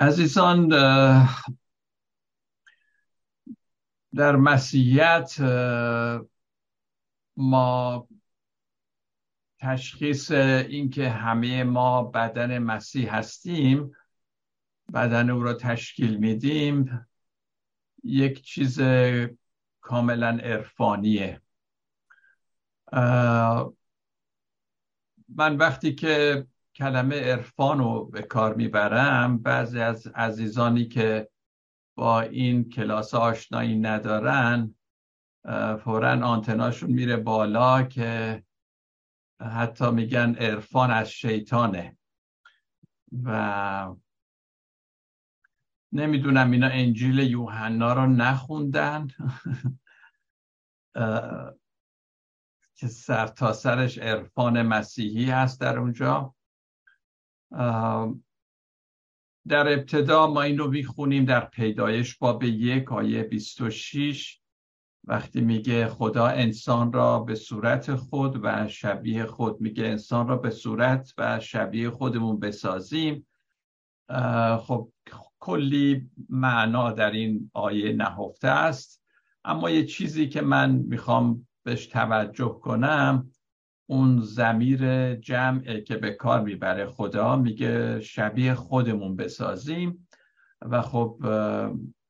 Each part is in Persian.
عزیزان در مسیحیت ما تشخیص اینکه همه ما بدن مسیح هستیم بدن او را تشکیل میدیم یک چیز کاملا عرفانیه. من وقتی که کلمه عرفان رو به کار می‌برم. بعضی از عزیزانی که با این کلاس آشنایی ندارن فورا آنتناشون میره بالا که حتی میگن عرفان از شیطانه. و نمی‌دونم اینا انجیل یوحنا رو نخوندن. که سر تا سرش عرفان مسیحی هست در اونجا. در ابتدا ما این رو می‌خونیم در پیدایش باب یک آیه 26 وقتی میگه خدا انسان را به صورت خود و شبیه خود میگه انسان را به صورت و شبیه خودمون بسازیم. خب کلی معنا در این آیه نهفته است. اما یه چیزی که من می‌خوام بهش توجه کنم اون زمیر جمعه که به کار می‌بره خدا میگه شبیه خودمون بسازیم و خب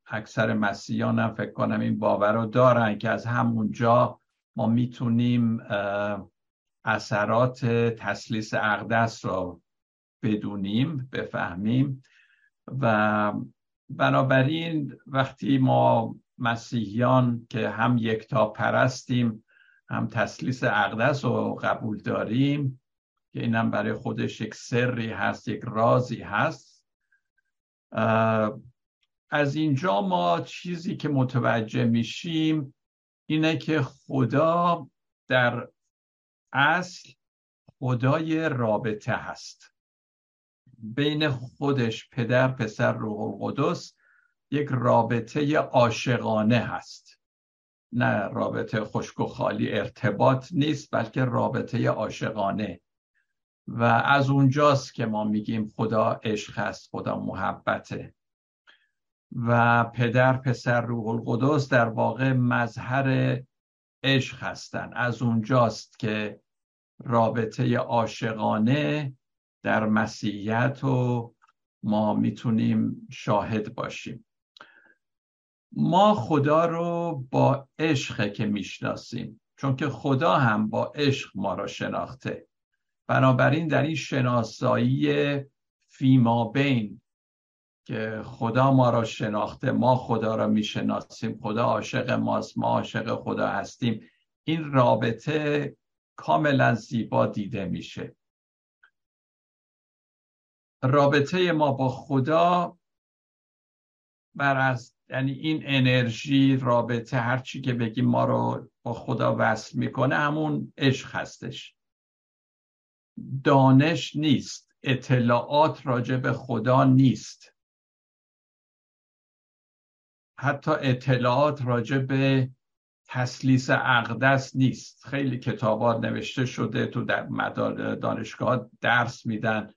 اکثر مسیحیان هم فکر کنم این باور رو دارن که از همونجا ما می‌تونیم اثرات تسلیس اقدس رو بدونیم بفهمیم و بنابراین وقتی ما مسیحیان که هم یکتا پرستیم هم تسلیس اقدس رو قبول داریم که اینم برای خودش یک سری هست یک رازی هست. از اینجا ما چیزی که متوجه میشیم اینه که خدا در اصل خدای رابطه هست. بین خودش پدر پسر روح القدس یک رابطه عاشقانه هست. نه رابطه خشک و خالی ارتباط نیست بلکه رابطه عاشقانه. و از اونجاست که ما میگیم خدا عشق هست خدا محبته. و پدر پسر روح القدس در واقع مظهر عشق هستند از اونجاست که رابطه عاشقانه در مسیحیت و ما می‌تونیم شاهد باشیم. ما خدا رو با عشق که می‌شناسیم چون که خدا هم با عشق ما را شناخته. بنابراین در این شناسایی فیما بین که خدا ما را شناخته ما خدا را می‌شناسیم خدا عاشق ماست ما عاشق خدا هستیم این رابطه کاملا زیبا دیده میشه. رابطه ما با خدا بر از یعنی این انرژی رابطه هرچی که بگیم ما رو با خدا وصل می‌کنه همون عشق هستش. دانش نیست اطلاعات راجع به خدا نیست. حتی اطلاعات راجع به تسلیس اقدس نیست. خیلی کتابات نوشته شده تو در مدار دانشگاه درس میدن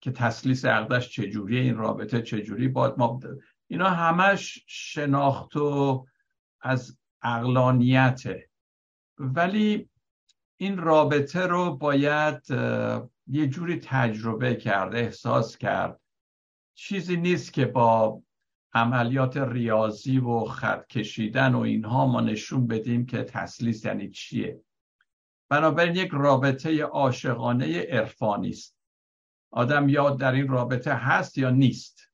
که تسلیس اقدس چجوری این رابطه چجوری؟ باید ما اینا همش شناخت و از اقلانیته. ولی این رابطه رو باید یه جوری تجربه کرد احساس کرد. چیزی نیست که با عملیات ریاضی و خط کشیدن و اینها ما نشون بدیم که تسلیس یعنی چیه. بنابراین یک رابطه عاشقانه عرفانی است. آدم یا در این رابطه هست یا نیست؟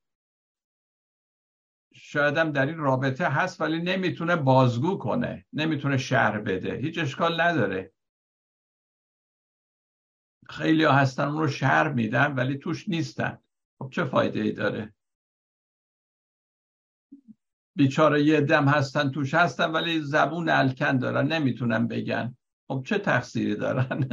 شاید هم در این رابطه هست ولی نمی‌تونه بازگو کنه. نمی‌تونه شهر بده. هیچ اشکال نداره. خیلی هستن اون رو شهر میدن ولی توش نیستن. خب چه فایده ای داره؟ بیچاره یه دم هستن توش هستن ولی زبون الکن دارن نمی‌تونن بگن. خب چه تقصیری دارن؟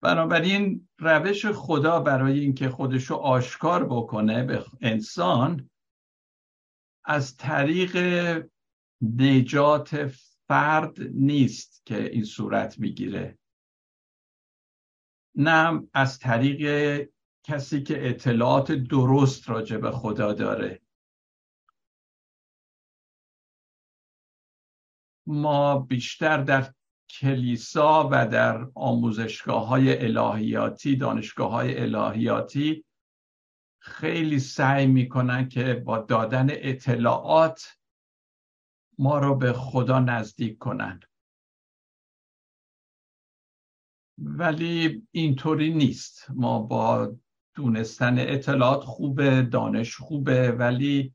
بنابراین روش خدا برای اینکه خودشو آشکار بکنه به انسان از طریق نجات فرد نیست که این صورت می‌گیره. نه از طریق کسی که اطلاعات درست راجع به خدا داره. ما بیشتر در کلیسا و در آموزشگاه های الهیاتی دانشگاه های الهیاتی خیلی سعی می‌کنن که با دادن اطلاعات ما رو به خدا نزدیک کنن. ولی اینطوری نیست. ما با دونستن اطلاعات خوبه دانش خوبه ولی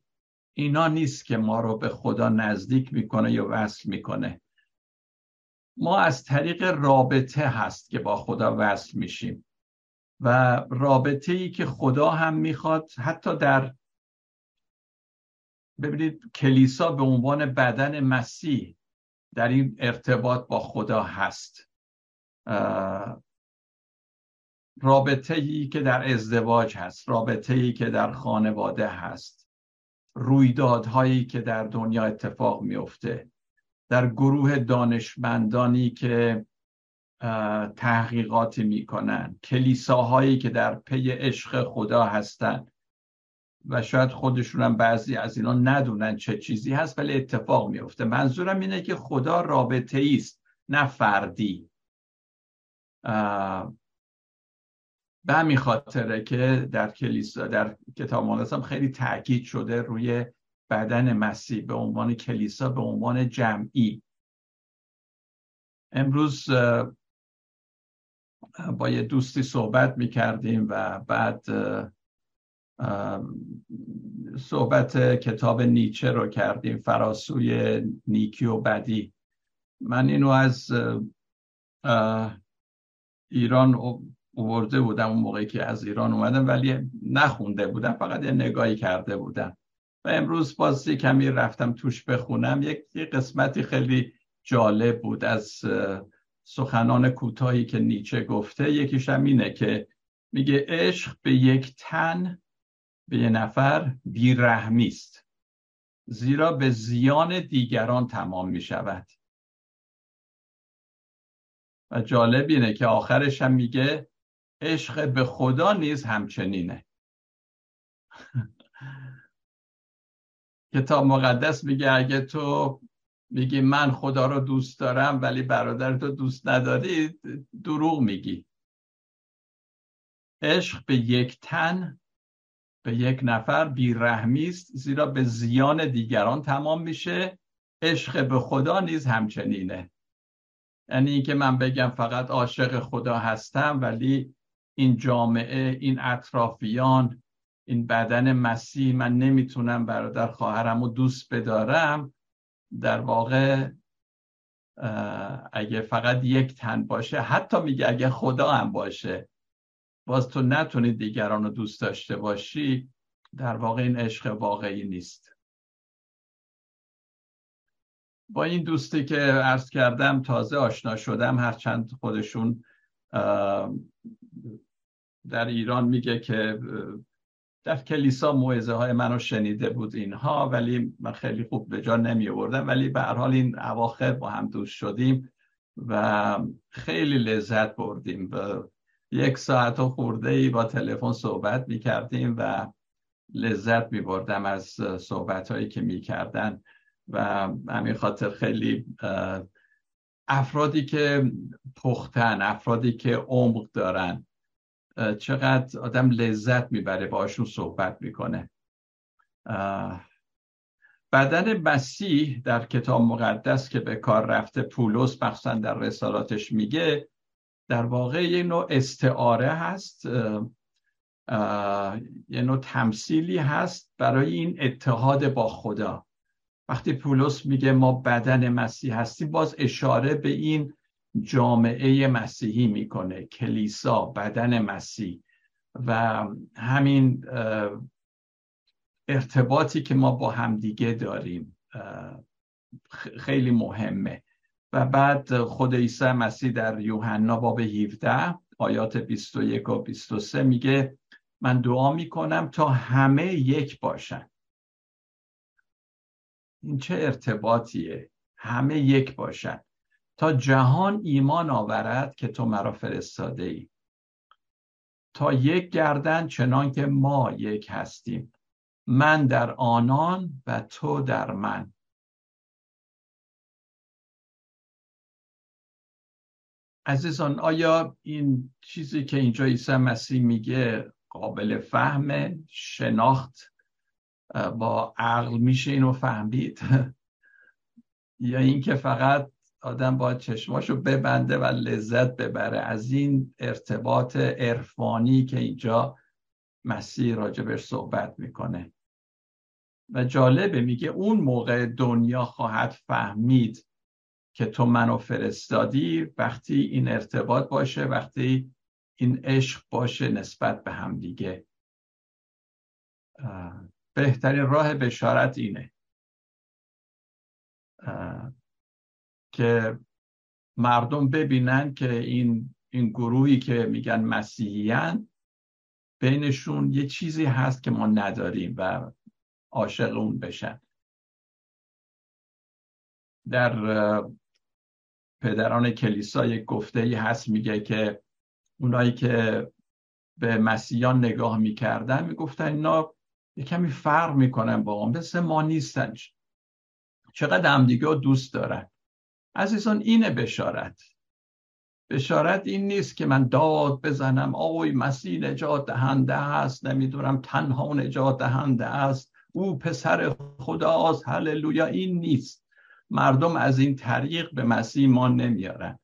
اینا نیست که ما رو به خدا نزدیک می‌کنه یا وصل می‌کنه. ما از طریق رابطه هست که با خدا وصل میشیم و رابطه ای که خدا هم می‌خواد حتی در ببینید کلیسا به عنوان بدن مسیح در این ارتباط با خدا هست. رابطه ای که در ازدواج هست رابطه ای که در خانواده هست رویدادهایی که در دنیا اتفاق میفته در گروه دانشمندانی که تحقیقاتی می‌کنن کلیساهایی که در پی عشق خدا هستند و شاید خودشون هم بعضی از اینا ندونن چه چیزی هست ولی اتفاق میفته منظورم اینه که خدا رابطه است نه فردی. به همین خاطره که در کلیسا در کتاب مقدس هم خیلی تاکید شده روی بدن مسیح به عنوان کلیسا به عنوان جمعی. امروز با یه دوستی صحبت می کردیم و بعد صحبت کتاب نیچه رو کردیم فراسوی نیکی و بدی. من اینو از ایران اوورده بودم اون موقعی که از ایران اومدم ولی نخونده بودم فقط یه نگاهی کرده بودم. و امروز بازی کمی رفتم توش بخونم. یک قسمتی خیلی جالب بود از سخنان کوتاهی که نیچه گفته. یکیش هم اینه که میگه عشق به یک تن به یه نفر بیرحمی است زیرا به زیان دیگران تمام می شود و جالب اینه که آخرش هم میگه عشق به خدا نیز همچنینه. کتاب مقدس میگه اگه تو میگی من خدا رو دوست دارم ولی برادر تو دوست نداری دروغ میگی. عشق به یک تن به یک نفر بیرحمی است زیرا به زیان دیگران تمام میشه. عشق به خدا نیز همچنینه. یعنی اینکه من بگم فقط عاشق خدا هستم ولی این جامعه این اطرافیان این بدن مسیح من نمی‌تونم برادر خواهرم رو دوست بدارم در واقع اگه فقط یک تن باشه حتی میگه اگه خدا هم باشه باز تو نتونی دیگران رو دوست داشته باشی در واقع این عشق واقعی نیست. با این دوستی که عرض کردم تازه آشنا شدم هرچند خودشون در ایران میگه که در کلیسا موعظه های منو شنیده بود اینها ولی من خیلی خوب به جا نمی آوردم ولی به هر حال این اواخر با هم دوست شدیم و خیلی لذت بردیم. و یک ساعت و خورده ای با تلفن صحبت می کردیم و لذت می بردم از صحبت هایی که می کردن و همین خاطر خیلی افرادی که پختن افرادی که عمق دارن چقدر آدم لذت می‌بره باشون صحبت می‌کنه. بدن مسیح در کتاب مقدس که به کار رفته پولس مخصوصا در رسالاتش میگه در واقع یه نوع استعاره هست یه نوع تمثیلی هست برای این اتحاد با خدا. وقتی پولس میگه ما بدن مسیح هستیم باز اشاره به این جامعه مسیحی می‌کنه کلیسا بدن مسیح و همین ارتباطی که ما با همدیگه داریم خیلی مهمه. و بعد خود عیسی مسیح در یوحنا باب 17 آیات 21 و 23 میگه من دعا می‌کنم تا همه یک باشن. این چه ارتباطیه؟ همه یک باشن. تا جهان ایمان آورد که تو مرا فرستاده ای تا یک گردن چنان که ما یک هستیم. من در آنان و تو در من. عزیزان آیا این چیزی که اینجا عیسی مسیح میگه قابل فهم شناخت با عقل میشه اینو فهمید؟ یا اینکه فقط آدم باید چشماشو ببنده و لذت ببره از این ارتباط عرفانی که اینجا مسیح راجبش صحبت می‌کنه. و جالبه میگه اون موقع دنیا خواهد فهمید که تو منو فرستادی وقتی این ارتباط باشه وقتی این عشق باشه نسبت به هم دیگه. بهترین راه بشارت اینه. که مردم ببینن که این این گروهی که میگن مسیحیان بینشون یه چیزی هست که ما نداریم و عاشق اون بشن. در پدران کلیسا یک گفته ای هست میگه که اونایی که به مسیحیان نگاه می‌کردن می‌گفتن اینا یه کمی فرق می‌کنن با هم مثل ما نیستن چقدر همدیگه دوست دارن. عزیزان اینه بشارت. بشارت این نیست که من داد بزنم آوی مسیح نجات دهنده است نمی‌دونم تنها نجات دهنده است. او پسر خداست هللویا. این نیست. مردم از این طریق به مسیح ما نمیارن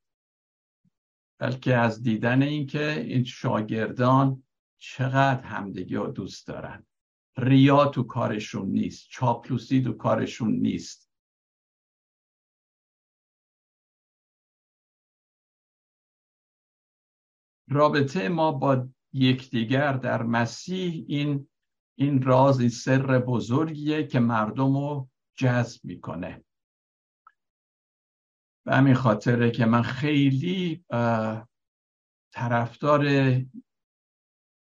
بلکه از دیدن اینکه این شاگردان چقدر همدیگه دوست دارن. ریا تو کارشون نیست چاپلوسی تو کارشون نیست. رابطه ما با یکدیگر در مسیح این این راز این سر بزرگیه که مردم رو جذب می‌کنه. به همین خاطره که من خیلی طرفدار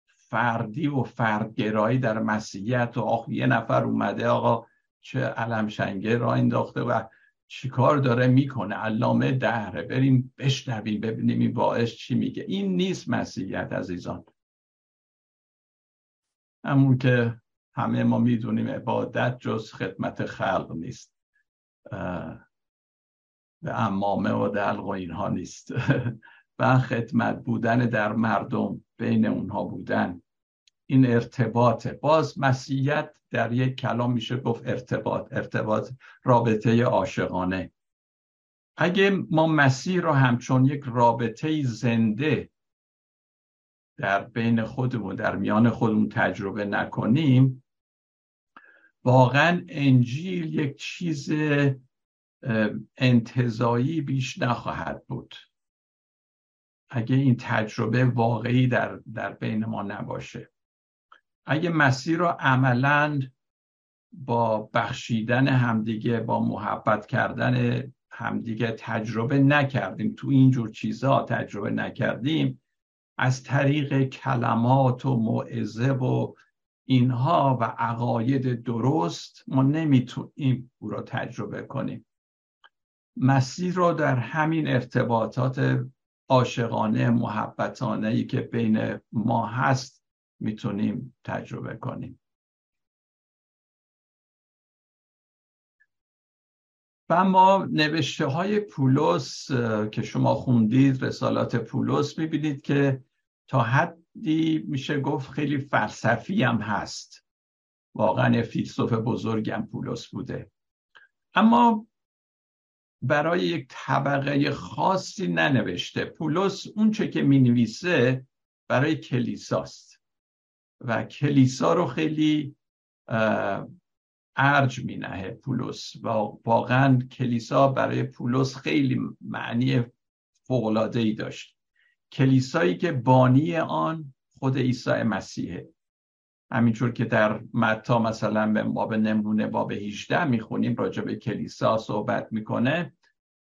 فردی و فردگرایی در مسیحیت و آخ یه نفر اومده آقا چه علم شنگه را انداخته و چیکار داره می‌کنه؟ علامه دهره. بریم بشنویم ببینیم این باعث چی میگه. این نیست مسیحیت عزیزان. همون که همه ما می‌دونیم عبادت جز خدمت خلق نیست. به امامه و دلق و اینها نیست. و خدمت بودن در مردم بین اونها بودن. این ارتباطه. باز مسیحیت در یک کلام میشه گفت ارتباط ارتباط رابطه عاشقانه. اگه ما مسیح را همچون یک رابطه زنده در بین خودمون در میان خودمون تجربه نکنیم واقعا انجیل یک چیز انتظایی بیش نخواهد بود. اگه این تجربه واقعی در, در بین ما نباشه. اگه مسیر رو عملا با بخشیدن همدیگه با محبت کردن همدیگه تجربه نکردیم تو اینجور چیزها تجربه نکردیم از طریق کلمات و موعظه و اینها و عقاید درست ما نمی‌تونیم او را تجربه کنیم. مسیر رو در همین ارتباطات عاشقانه محبتانه ای که بین ما هست می‌تونیم تجربه کنیم. و اما نوشته های پولس که شما خوندید رسالات پولس می‌بینید که تا حدی میشه گفت خیلی فلسفی هم هست. واقعا فیلسوف بزرگی هم پولس بوده. اما برای یک طبقه خاصی ننوشته. پولس اون چه که می نویسه برای کلیساست. و کلیسا رو خیلی ارج می نهه پولس و واقعا کلیسا برای پولس خیلی معنی فوقلاده ای داشت. کلیسایی که بانی آن خود عیسی مسیحه. همینطور که در متا مثلا به باب نمونه باب 18 می‌خونیم راجع به کلیسا صحبت می‌کنه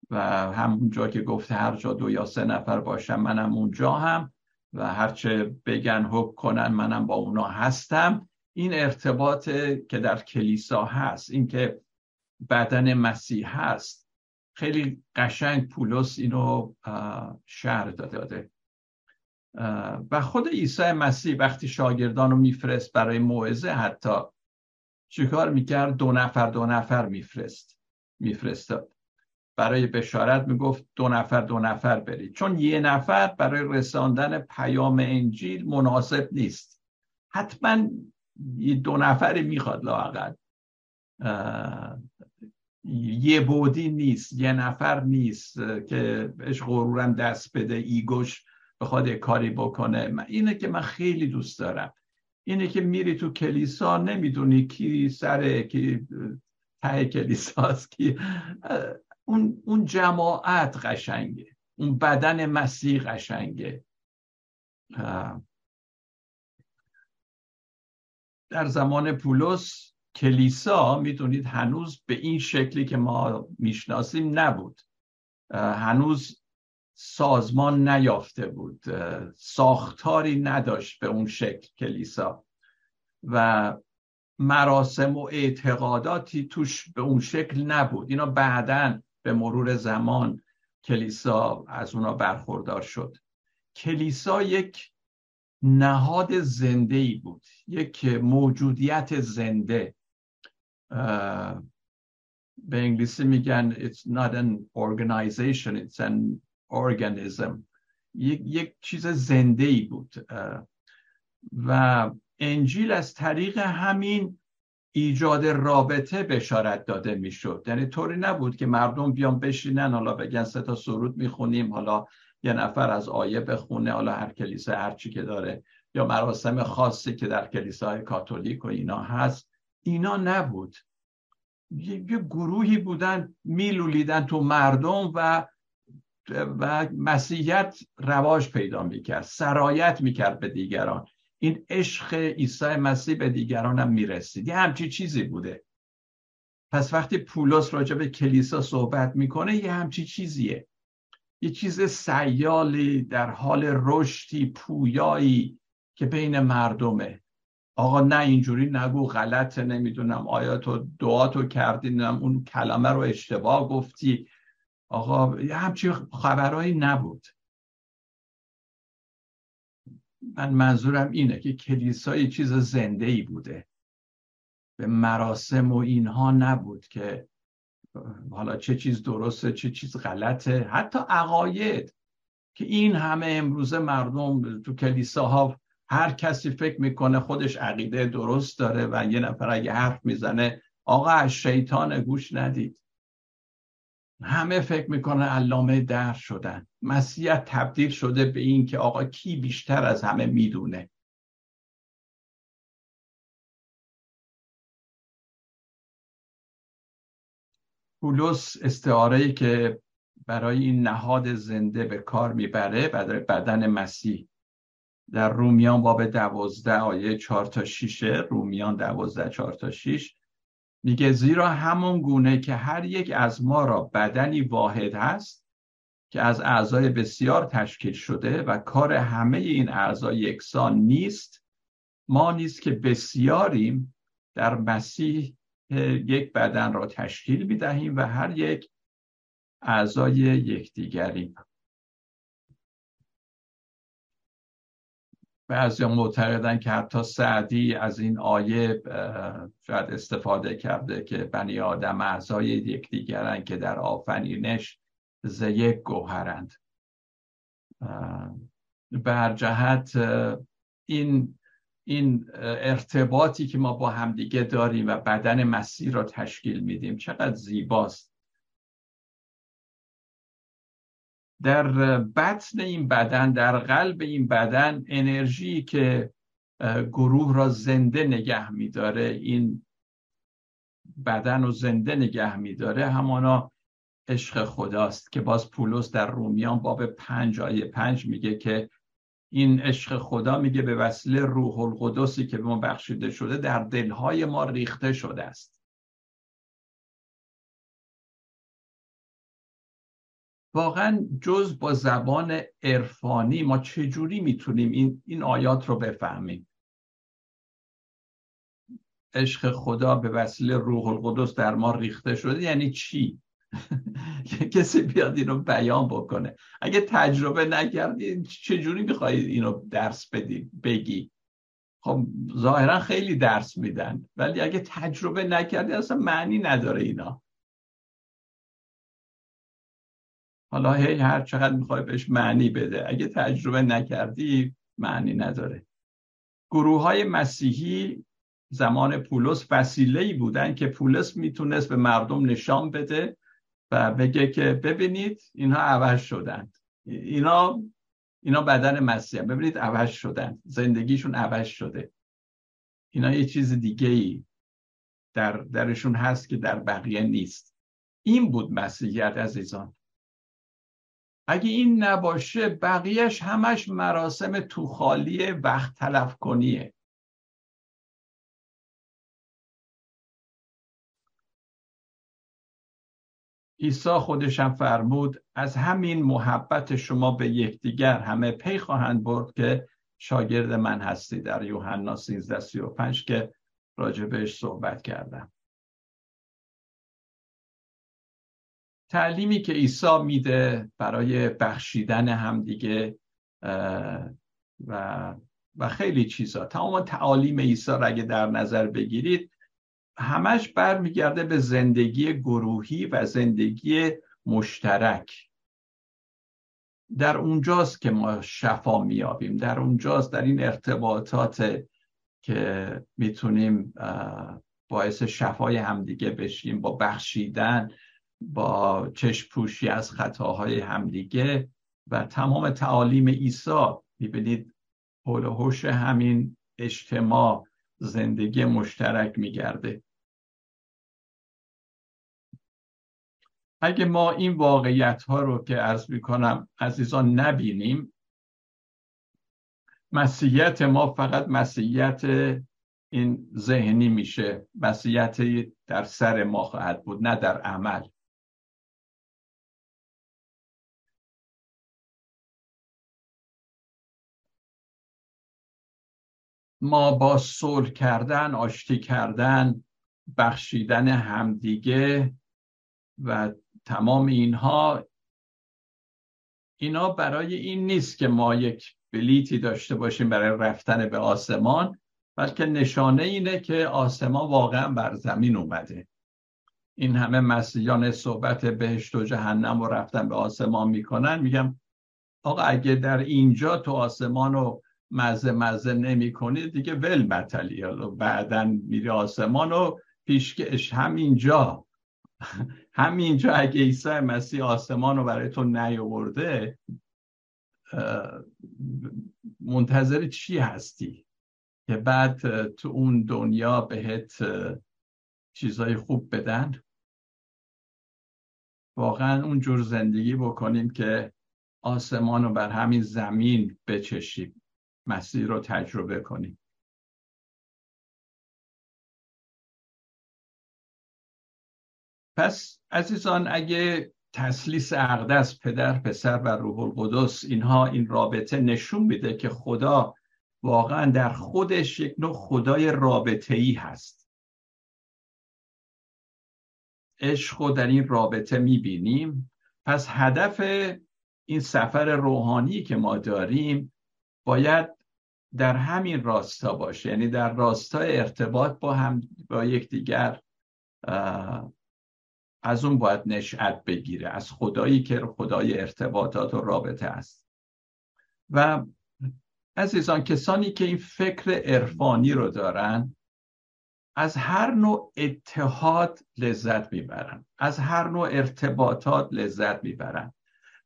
و همونجا که گفته هر جا دو یا سه نفر باشم منم اونجا هم. و هرچه بگن حک کنن منم با اونا هستم. این ارتباط که در کلیسا هست این که بدن مسیح هست خیلی قشنگ پولس اینو شهر داده و خود عیسی مسیح وقتی شاگردان رو میفرست برای موعظه حتی چیکار می‌کرد؟ دو نفر دو نفر میفرست میفرستاد. برای بشارت می‌گفت دو نفر دو نفر برید. چون یه نفر برای رساندن پیام انجیل مناسب نیست. حتما یه دو نفری می‌خواد لاقل یه بودی نیست یه نفر نیست که بهش غرورم دست بده ایگوش بخواد کاری بکنه. اینه که من خیلی دوست دارم. اینه که میری تو کلیسا نمی‌دونی کی سر کی ته کلیساست کی اون اون جماعت قشنگه. اون بدن مسیح قشنگه. در زمان پولس کلیسا می‌دونید هنوز به این شکلی که ما می‌شناسیم نبود. هنوز سازمان نیافته بود. ساختاری نداشت به اون شکل کلیسا. و مراسم و اعتقاداتی توش به اون شکل نبود. اینا بعدا به مرور زمان کلیسا از اونا برخوردار شد. کلیسا یک نهاد زنده ای بود یک موجودیت زنده. به انگلیسی میگن it's not an organization it's an organism. یک, یک چیز زنده ای بود و انجیل از طریق همین ایجاد رابطه بشارت داده می‌شد. یعنی طوری نبود که مردم بیان بشینن حالا بگن سه تا سرود می‌خونیم حالا یه نفر از آیه بخونه حالا هر کلیسا هر چی که داره یا مراسم خاصی که در کلیساهای کاتولیک و اینا هست. اینا نبود. یه, گروهی بودن میلولیدن تو مردم و و مسیحیت رواج پیدا می‌کرد سرایت می‌کرد به دیگران. این عشق عیسی مسیح به دیگران هم می‌رسید. یه همچی چیزی بوده. پس وقتی پولس راجع به کلیسا صحبت می‌کنه یه همچی چیزیه. یه چیز سیالی در حال رشدی پویایی که بین مردمه. آقا نه اینجوری نگو غلطه نمی‌دونم آیا تو دعا تو کردی اون کلمه رو اشتباه گفتی. آقا یه همچی خبرهایی نبود. من منظورم اینه که کلیسا یه چیز زنده ای بوده. به مراسم و اینها نبود که حالا چه چیز درسته چه چیز غلطه. حتی عقاید که این همه امروزه مردم تو کلیساها هر کسی فکر می‌کنه خودش عقیده درست داره و یه نفر اگه حرف می‌زنه آقا از شیطان گوش ندید. همه فکر می‌کنه علامه در شدن. مسیحیت تبدیل شده به این که آقا کی بیشتر از همه می‌دونه؟ پولس استعاره که برای این نهاد زنده به کار می‌بره بدن مسیح. در رومیان باب دوازده آیه چهار تا شیشه رومیان دوازده چهار تا شیش میگه زیرا همون گونه که هر یک از ما را بدنی واحد هست که از اعضای بسیار تشکیل شده و کار همه این اعضا یکسان نیست ما نیست که بسیاریم در مسیح یک بدن را تشکیل می‌دهیم و هر یک اعضای یکدیگریم. بعضی معتقدن که حتی سعدی از این آیه شاید استفاده کرده که بنی آدم اعضای یکدیگرند که در آفرینش ز یک گوهرند. به هر جهت این این ارتباطی که ما با همدیگه داریم و بدن مسیر را تشکیل میدیم چقدر زیباست. در بطن این بدن در قلب این بدن انرژی که گروه را زنده نگه میداره این بدن رو زنده نگه میداره همانا عشق خداست که باز پولس در رومیان باب پنج آیه پنج میگه که این عشق خدا میگه به وسیله روح القدسی که به ما بخشیده شده در دلهای ما ریخته شده است. واقعا جز با زبان عرفانی ما چجوری می‌تونیم این, این آیات رو بفهمیم؟ عشق خدا به وسیله روح القدس در ما ریخته شده یعنی چی؟ کسی بیاد اینو بیان بکنه. اگه تجربه نکردی چجوری می‌خوای اینو درس بدی بگی؟ خب ظاهرا خیلی درس میدن ولی اگه تجربه نکردی اصلا معنی نداره اینا. حالا هی هر چقدر می‌خوای بهش معنی بده. اگه تجربه نکردی معنی نداره. گروه های مسیحی زمان پولس وسیله ای بودن که پولس می‌تونست به مردم نشان بده و بگه که ببینید اینها عوض شدند. اینا اینا بدن مسیح ببینید عوض شدن زندگیشون عوض شده. اینا یه چیز دیگه ای در درشون هست که در بقیه نیست. این بود مسیحیت عزیزان. اگه این نباشه بقیهش همش مراسم توخالی وقت تلف کنیه. عیسی خودشم فرمود از همین محبت شما به یکدیگر همه پی خواهند برد که شاگرد من هستی. در یوحنا 13:35 که راجع بهش صحبت کردم. تعلیمی که عیسی میده برای بخشیدن همدیگه و و خیلی چیزا. تمام تعالیم عیسی را اگه در نظر بگیرید همش برمیگرده به زندگی گروهی و زندگی مشترک. در اونجاست که ما شفا میابیم در اونجاست در این ارتباطات که می‌تونیم باعث شفای همدیگه بشیم با بخشیدن با چشم پوشی از خطاهای همدیگه و تمام تعالیم عیسی. می‌بینید حول هوش همین اجتماع زندگی مشترک میگرده. اگه ما این واقعیت ها رو که عرض می‌کنم عزیزان نبینیم مسیحیت ما فقط مسیحیت این ذهنی میشه. مسیحیت در سر ما خواهد بود نه در عمل. ما با صلح کردن آشتی کردن بخشیدن همدیگه و تمام اینها اینا برای این نیست که ما یک بلیتی داشته باشیم برای رفتن به آسمان بلکه نشانه اینه که آسمان واقعا بر زمین اومده. این همه مسیحیان صحبت بهشت و جهنم و رفتن به آسمان می‌کنن. میگم آقا اگه در اینجا تو آسمان رو مزه مزه نمی کنی دیگه ول متلی بعدا میری آسمان و پیشکش همینجا. همینجا اگه عیسی مسیح آسمان رو برای تو نیاورده منتظر چی هستی؟ که بعد تو اون دنیا بهت چیزای خوب بدن؟ واقعا اون جور زندگی بکنیم که آسمان رو بر همین زمین بچشیم. مسیح رو تجربه کنیم پس عزیزان اگه تسلیس اقدس پدر پسر و روح القدس اینها این رابطه نشون میده که خدا واقعا در خودش یک نوع خدای رابطه ای هست. عشق در این رابطه می‌بینیم. پس هدف این سفر روحانی که ما داریم باید در همین راستا باشه. یعنی در راستای ارتباط با هم با یکدیگر از اون باید نشأت بگیره. از خدایی که خدای ارتباطات و رابطه است. و عزیزان کسانی که این فکر عرفانی رو دارن از هر نوع اتحاد لذت می‌برن. از هر نوع ارتباطات لذت می‌برن.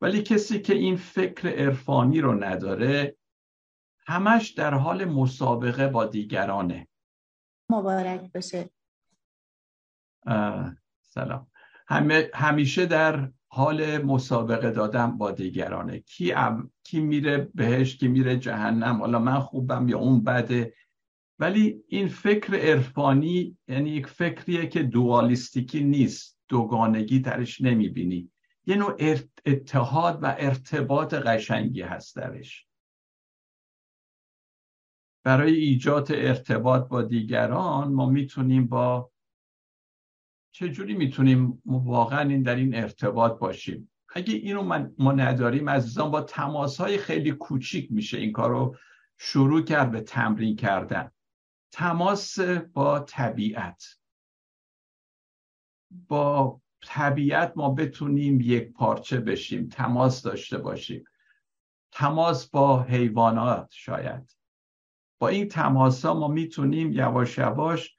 ولی کسی که این فکر عرفانی رو نداره همش در حال مسابقه با دیگرانه. مبارک بشه سلام. همیشه در حال مسابقه دادن با دیگرانه. کی, کی میره بهش کی میره جهنم حالا من خوبم یا اون بده. ولی این فکر عرفانی یعنی یک فکریه که دوالیستیکی نیست. دوگانگی درش نمی‌بینی. یه نوع اتحاد و ارتباط قشنگی هست درش. برای ایجاد ارتباط با دیگران ما می‌تونیم با چجوری می‌تونیم واقعا این در این ارتباط باشیم؟ اگه اینو ما نداریم عزیزان با تماس های خیلی کوچیک میشه این کار رو شروع کرد به تمرین کردن. تماس با طبیعت. با طبیعت ما بتونیم یک پارچه بشیم تماس داشته باشیم. تماس با حیوانات شاید. با این تماس ها ما می‌تونیم یواش یواش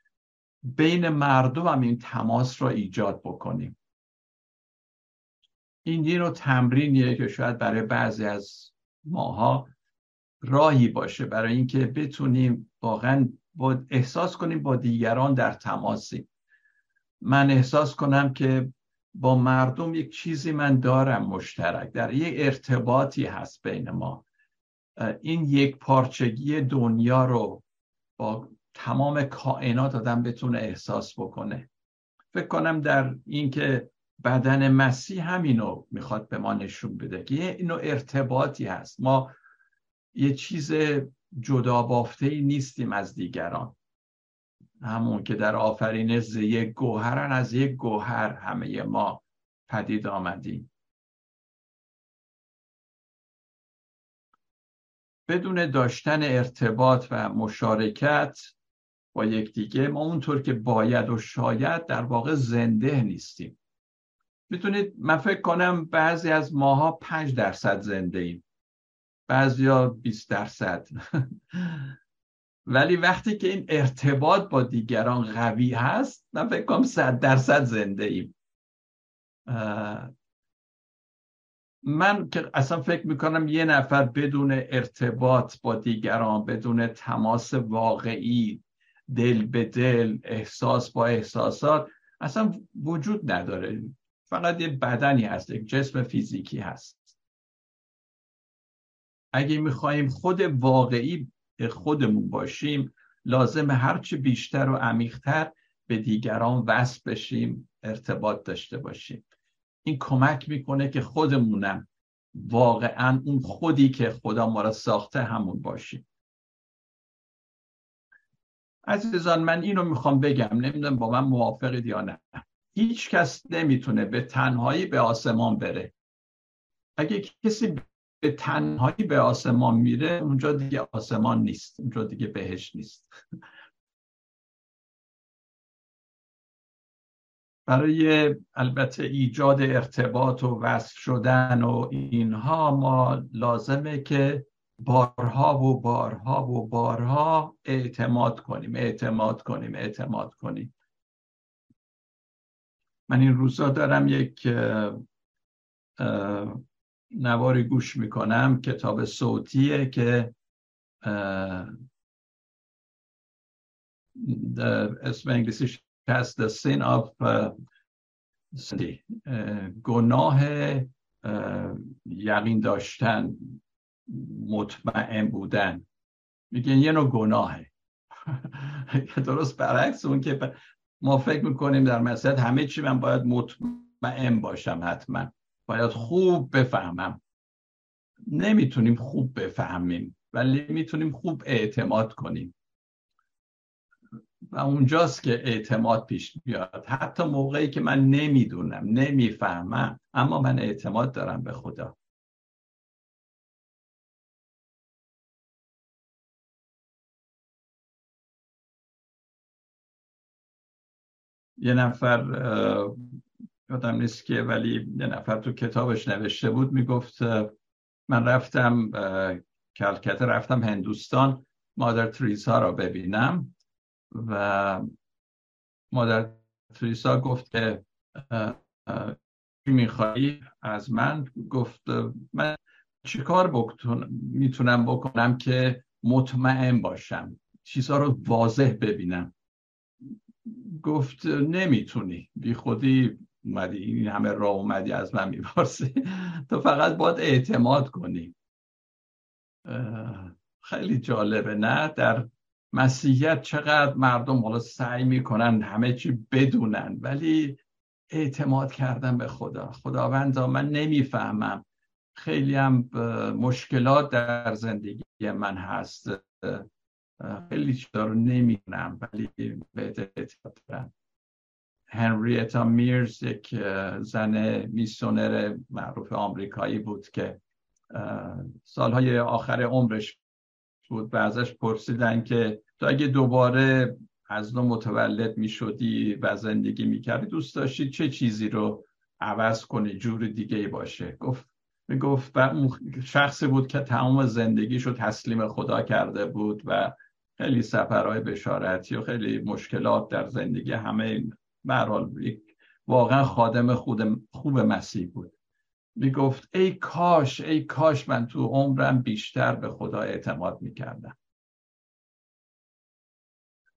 بین مردم هم این تماس را ایجاد بکنیم. این یه نوع تمرینیه که شاید برای بعضی از ماها راهی باشه برای اینکه بتونیم واقعا با احساس کنیم با دیگران در تماسیم. من احساس کنم که با مردم یک چیزی من دارم مشترک در یک ارتباطی هست بین ما. این یک پارچگی دنیا رو با تمام کائنات آدم بتونه احساس بکنه. فکر کنم در اینکه بدن مسیح همینو می‌خواد به ما نشون بده که یه اینو ارتباطی هست. ما یه چیز جدا بافته ای نیستیم از دیگران. همون که در آفرینش یک گوهرن از یک گوهر همه ما پدید آمدیم. بدون داشتن ارتباط و مشارکت با یکدیگه ما اونطور که باید و شاید در واقع زنده نیستیم. می‌تونید من فکر کنم بعضی از ماها پنج درصد زنده ایم. بعضی ها 20 درصد. ولی وقتی که این ارتباط با دیگران قوی هست من فکر کنم صد درصد زنده ایم. من که اصلا فکر می‌کنم یه نفر بدون ارتباط با دیگران بدون تماس واقعی دل به دل احساس با احساسات اصلا وجود نداره. فقط یه بدنی هست یک جسم فیزیکی هست. اگه می‌خواهیم خود واقعی خودمون باشیم لازم هرچی بیشتر و عمیقتر به دیگران وصل بشیم ارتباط داشته باشیم. این کمک می‌کنه که خودمونم واقعا اون خودی که خدا ما را ساخته همون باشیم. عزیزان من اینو می‌خوام بگم نمی‌دونم با من موافقید یا نه. هیچ کس نمی‌تونه به تنهایی به آسمان بره. اگه کسی به تنهایی به آسمان میره اونجا دیگه آسمان نیست اونجا دیگه بهش نیست. برای البته ایجاد ارتباط و وصل شدن و اینها ما لازمه که بارها و بارها و بارها اعتماد کنیم اعتماد کنیم اعتماد کنیم. من این روزا دارم یک نواری گوش می‌کنم کتاب صوتیه که اسم انگلیسیش هست The Sin of گناه یقین داشتن مطمئن بودن. میگن یه نوع گناهه. درست برعکس اون که ما فکر می‌کنیم در مسئله همه چی من باید مطمئن باشم حتما. باید خوب بفهمم. نمی‌تونیم خوب بفهمیم ولی می‌تونیم خوب اعتماد کنیم. و اونجاست که اعتماد پیش بیاد. حتی موقعی که من نمی‌دونم نمی‌فهمم اما من اعتماد دارم به خدا. یه نفر یادم نیست که ولی یه نفر تو کتابش نوشته بود می‌گفت من رفتم کلکته رفتم هندوستان مادر تریزا را ببینم. و مادر تریسا گفت که میخوایی؟ از من؟ گفت من چیکار می‌تونم بکنم که مطمئن باشم چیزها رو واضح ببینم؟ گفت نمی‌تونی. بی خودی اومدی این همه راه اومدی از من می‌پرسی. تو فقط باید اعتماد کنی. خیلی جالبه نه؟ در مسیحیت چقدر مردم حالا سعی می‌کنن همه چی بدونن ولی اعتماد کردن به خدا. خداوند من نمی‌فهمم. خیلی هم مشکلات در زندگی من هست. خیلی چیزا رو نمی‌دونم ولی به اعتماد دارم. هنریتا میرز یک زن میسونر معروف آمریکایی بود که سالهای آخر عمرش بود و ازش پرسیدن که تو اگه دوباره از نو متولد می شدی و زندگی می کردی دوست داشتی چه چیزی رو عوض کنی جور دیگه باشه؟ گفت می گفت و شخصی بود که تمام زندگیشو تسلیم خدا کرده بود و خیلی سفرهای بشارتی و خیلی مشکلات در زندگی همه برحال واقعا خادم خود خوب مسیح بود. می گفت ای کاش ای کاش من تو عمرم بیشتر به خدا اعتماد می کردم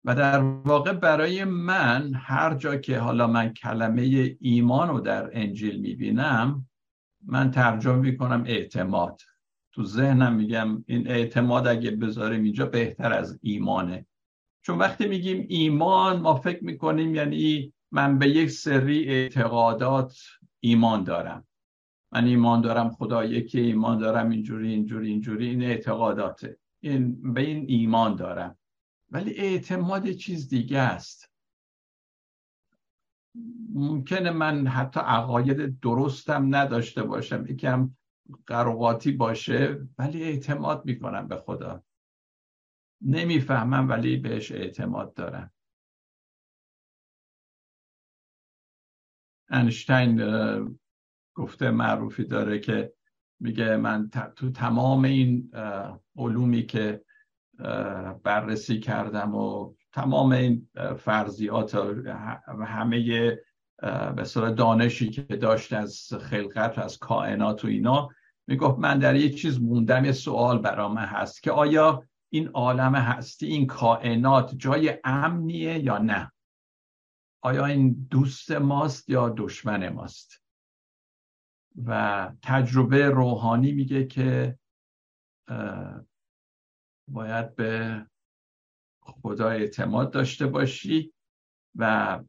و در واقع برای من هر جا که حالا من کلمه ایمان رو در انجیل می‌بینم من ترجمه می‌کنم اعتماد. تو ذهنم میگم این اعتماد اگه بذاریم اینجا بهتر از ایمانه. چون وقتی میگیم ایمان ما فکر می‌کنیم یعنی من به یک سری اعتقادات ایمان دارم. من ایمان دارم خدا یکی ایمان دارم اینجوری اینجوری اینجوری این اعتقاداته. این به این ایمان دارم. ولی اعتماد چیز دیگه است. ممکنه من حتی عقاید درستم نداشته باشم یکم قروقاتی باشه ولی اعتماد می‌کنم به خدا. نمی‌فهمم ولی بهش اعتماد دارم. انشتین گفته معروفی داره که میگه من تو تمام این علومی که بررسی کردم و تمام این فرضیات و همه به دانشی که داشت از خلقت و از کائنات و اینا می‌گفت من در یک چیز موندم یه سوال برام هست که آیا این عالم هستی این کائنات جای امنیه یا نه؟ آیا این دوست ماست یا دشمن ماست؟ و تجربه روحانی میگه که باید به خدا اعتماد داشته باشی و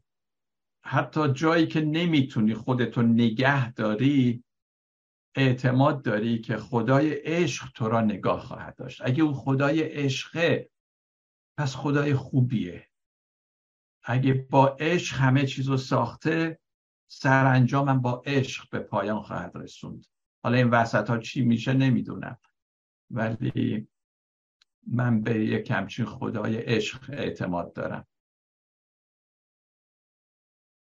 حتی جایی که نمی‌تونی خودتو نگه داری اعتماد داری که خدای عشق تو را نگاه خواهد داشت. اگه اون خدای عشقه پس خدای خوبیه. اگه با عشق همه چیز رو ساخته سرانجامم با عشق به پایان خواهد رسوند. حالا این وسط ها چی میشه نمی‌دونم. ولی من به یک همچین خدای عشق اعتماد دارم.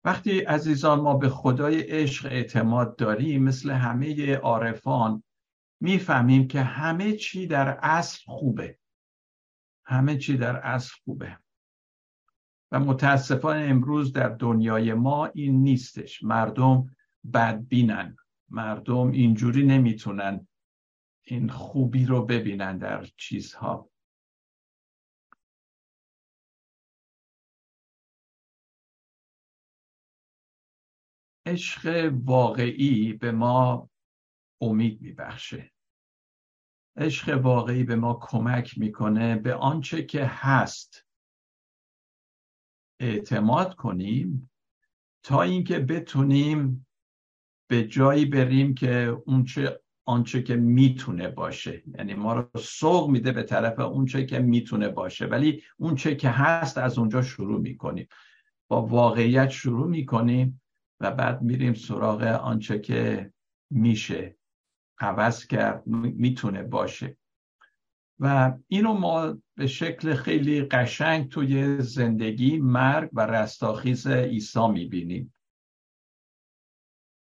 وقتی عزیزان ما به خدای عشق اعتماد داریم مثل همه عارفان می‌فهمیم که همه چی در اصل خوبه. همه چی در اصل خوبه. و متاسفانه امروز در دنیای ما این نیستش. مردم بدبینن. مردم اینجوری نمی‌تونن این خوبی رو ببینن در چیزها. عشق واقعی به ما امید میبخشه. عشق واقعی به ما کمک می‌کنه به آنچه که هست. اعتماد کنیم تا اینکه بتونیم به جایی بریم که اونچه آنچه که می‌تونه باشه. یعنی ما رو سوق میده به طرف اونچه که می‌تونه باشه. ولی اونچه که هست از اونجا شروع می‌کنیم. با واقعیت شروع می‌کنیم. و بعد میریم سراغ آنچه که میشه. عوض کرد می‌تونه باشه. و اینو ما به شکل خیلی قشنگ توی زندگی مرگ و رستاخیز عیسی می‌بینیم.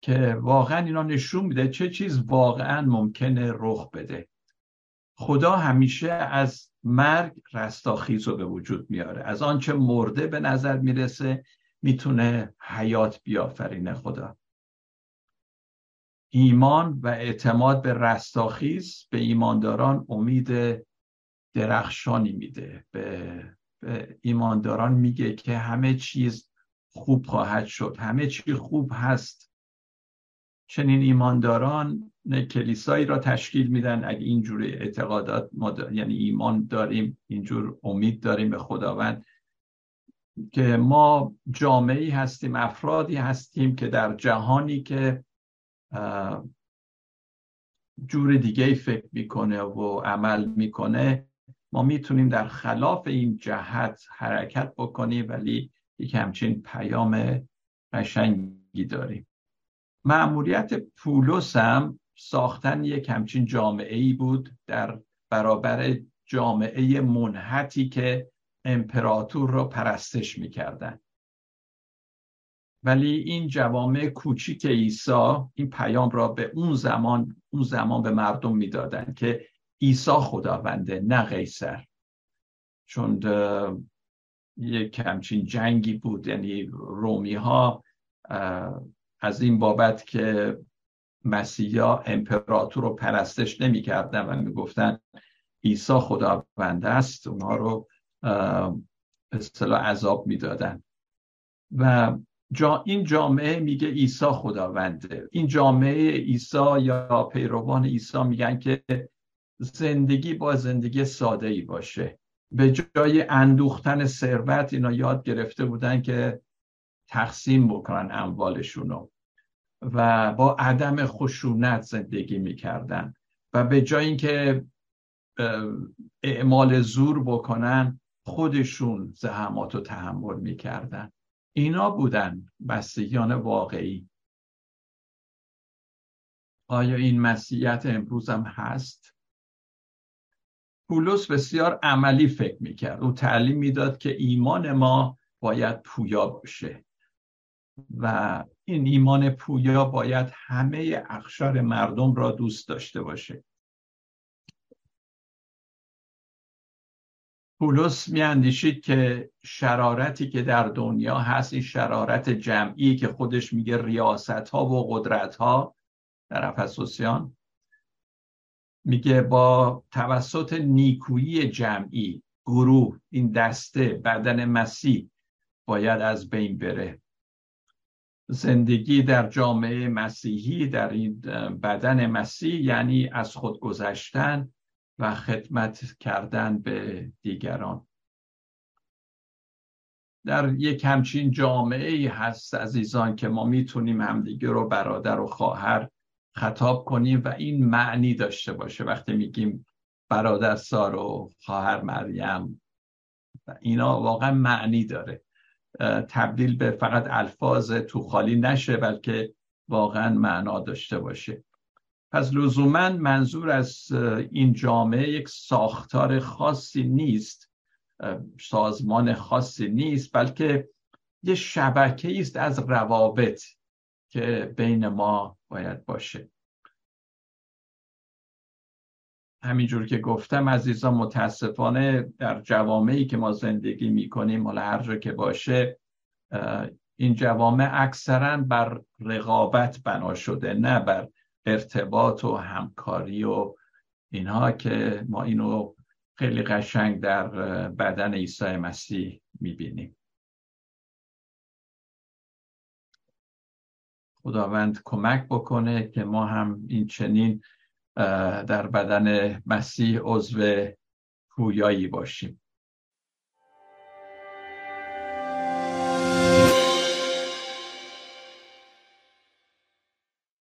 که واقعا اینا نشون میده چه چیز واقعا ممکنه رخ بده. خدا همیشه از مرگ رستاخیز رو به وجود میاره. از آنچه مرده به نظر می‌رسه می‌تونه حیات بیافرینه خدا. ایمان و اعتماد به رستاخیز به ایمانداران امید درخشانی میده. به, به ایمانداران میگه که همه چیز خوب خواهد شد. همه چی خوب هست. چنین ایمانداران کلیسایی را تشکیل میدن. اگه اینجور اعتقادات ما یعنی ایمان داریم اینجور امید داریم به خداوند. که ما جامعی هستیم افرادی هستیم که در جهانی که جور دیگه فکر می‌کنه و عمل می‌کنه ما می‌تونیم در خلاف این جهت حرکت بکنیم ولی یک همچین پیام قشنگی داریم. معمولیت پولس هم ساختن یک همچین جامعه ای بود در برابر جامعه منحتی که امپراتور را پرستش می‌کردن. ولی این جوامع کوچیک عیسی این پیام را به اون زمان اون زمان به مردم می‌دادن که عیسی خداونده نه قیصر. چون یک همچین جنگی بود. یعنی رومی ها از این بابت که مسیحا امپراتور رو پرستش نمی‌کردن و می‌گفتن عیسی خداونده است اونها رو اصطلاح عذاب می‌دادن. و جا این جامعه میگه عیسی خداونده. این جامعه عیسی یا پیروان عیسی میگن که زندگی با زندگی ساده ای باشه. به جای اندوختن ثروت اینا یاد گرفته بودن که تقسیم بکنن اموالشونو. و با عدم خشونت زندگی می‌کردن. و به جای اینکه اعمال زور بکنن خودشون زحمات رو تحمل می‌کردن. اینا بودن مسیحیان واقعی. آیا این مسیحیت امروز هم هست؟ پولس بسیار عملی فکر می‌کرد. او تعلیم می‌داد که ایمان ما باید پویا باشه. و این ایمان پویا باید همه اخشار مردم را دوست داشته باشه. پولس میاندیشید که شرارتی که در دنیا هست این شرارت جمعی که خودش میگه ریاست ها و قدرت ها در افسوسیان میگه با توسط نیکویی جمعی گروه این دسته بدن مسیح باید از بین بره. زندگی در جامعه مسیحی در این بدن مسیح یعنی از خود گذشتن و خدمت کردن به دیگران. در یک همچین جامعه ای هست عزیزان که ما می‌تونیم همدیگه رو برادر و خواهر خطاب کنیم و این معنی داشته باشه. وقتی میگیم برادر سار و خواهر مریم اینا واقعا معنی داره. تبدیل به فقط الفاظ تو خالی نشه بلکه واقعا معنا داشته باشه. پس لزوما منظور از این جامعه یک ساختار خاصی نیست سازمان خاصی نیست بلکه یه شبکه است از روابط که بین ما باید باشه. همینجور که گفتم عزیزان متاسفانه در جوامعی که ما زندگی می‌کنیم حالا هر جا که باشه این جوامع اکثرا بر رقابت بنا شده نه بر ارتباط و همکاری و اینها که ما اینو خیلی قشنگ در بدن عیسی مسیح می‌بینیم. خداوند کمک بکنه که ما هم این چنین در بدن مسیح عضو پویایی باشیم.